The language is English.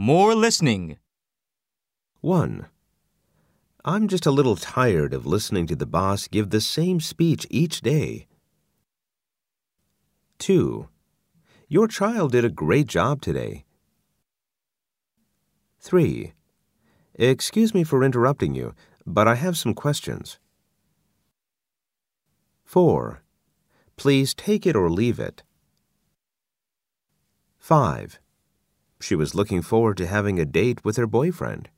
More listening. 1. I'm just a little tired of listening to the boss give the same speech each day. 2. Your child did a great job today. 3. Excuse me for interrupting you, but I have some questions. 4. Please take it or leave it. 5. She was looking forward to having a date with her boyfriend.